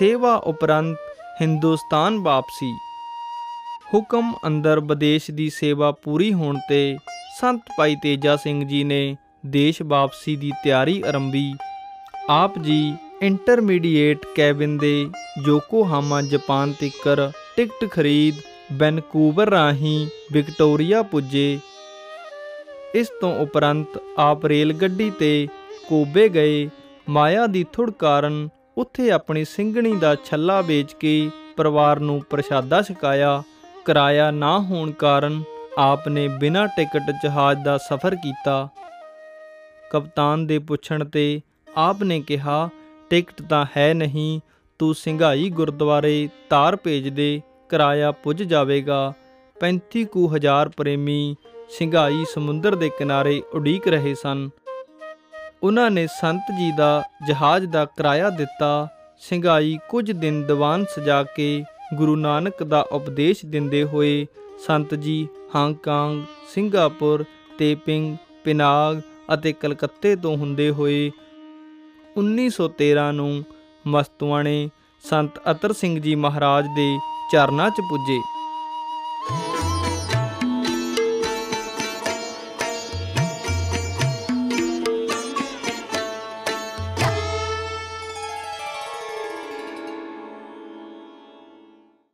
ਸੇਵਾ ਉਪਰੰਤ ਹਿੰਦੁਸਤਾਨ ਵਾਪਸੀ। ਹੁਕਮ ਅੰਦਰ ਵਿਦੇਸ਼ ਦੀ ਸੇਵਾ ਪੂਰੀ ਹੋਣ ਤੇ ਸੰਤ ਭਾਈ ਤੇਜਾ ਸਿੰਘ ਜੀ ਨੇ ਦੇਸ਼ ਵਾਪਸੀ ਦੀ ਤਿਆਰੀ ਆਰੰਭੀ। ਆਪ ਜੀ ਇੰਟਰਮੀਡੀਏਟ ਕੈਬਿਨ ਦੇ ਯੋਕੋਹਾਮਾ ਜਾਪਾਨ ਤੀਕਰ ਟਿਕਟ ਖਰੀਦ ਵੈਨਕੂਵਰ ਰਾਹੀਂ ਵਿਕਟੋਰੀਆ ਪੁੱਜੇ। ਇਸ ਤੋਂ ਉਪਰੰਤ ਆਪ ਰੇਲ ਗੱਡੀ ਤੇ ਕੋਬੇ ਗਏ। ਮਾਇਆ ਦੀ ਥੁੜ ਕਾਰਨ ਉੱਥੇ ਆਪਣੀ ਸਿੰਘਣੀ ਦਾ ਛੱਲਾ ਵੇਚ ਕੇ ਪਰਿਵਾਰ ਨੂੰ ਪ੍ਰਸ਼ਾਦਾ ਛਕਾਇਆ, ਕਿਰਾਇਆ ਨਾ ਹੋਣ ਕਾਰਨ ਆਪ ਨੇ ਬਿਨਾਂ ਟਿਕਟ ਜਹਾਜ਼ ਦਾ ਸਫ਼ਰ ਕੀਤਾ। ਕਪਤਾਨ ਦੇ ਪੁੱਛਣ ਤੇ ਆਪ ਨੇ ਕਿਹਾ, ਟਿਕਟ ਤਾਂ ਹੈ ਨਹੀਂ, ਤੂੰ ਸਿੰਘਾਈ ਗੁਰਦੁਆਰੇ ਤਾਰ ਭੇਜ ਦੇ, ਕਿਰਾਇਆ ਪੁੱਜ ਜਾਵੇਗਾ। 35 ਕੁ ਹਜ਼ਾਰ ਪ੍ਰੇਮੀ ਸਿੰਘਾਈ ਸਮੁੰਦਰ ਦੇ ਕਿਨਾਰੇ ਉਡੀਕ ਰਹੇ ਸਨ। ਉਹਨਾਂ ਨੇ ਸੰਤ ਜੀ ਦਾ ਜਹਾਜ਼ ਦਾ ਕਿਰਾਇਆ ਦਿੱਤਾ ਸਿੰਘਾਈ ਕੁਝ ਦਿਨ ਦੀਵਾਨ ਸਜਾ ਕੇ ਗੁਰੂ ਨਾਨਕ ਦਾ ਉਪਦੇਸ਼ ਦਿੰਦੇ ਹੋਏ ਸੰਤ ਜੀ ਹਾਂਗਕਾਂਗ ਸਿੰਗਾਪੁਰ ਤੇਪਿੰਗ ਪਿਨਾਗ ਅਤੇ ਕਲਕੱਤੇ ਤੋਂ ਹੁੰਦੇ ਹੋਏ 1913 ਨੂੰ ਮਸਤਵਾਣੇ ਸੰਤ ਅਤਰ ਸਿੰਘ ਜੀ ਮਹਾਰਾਜ ਦੇ ਚਰਨਾਂ 'ਚ ਪੁੱਜੇ।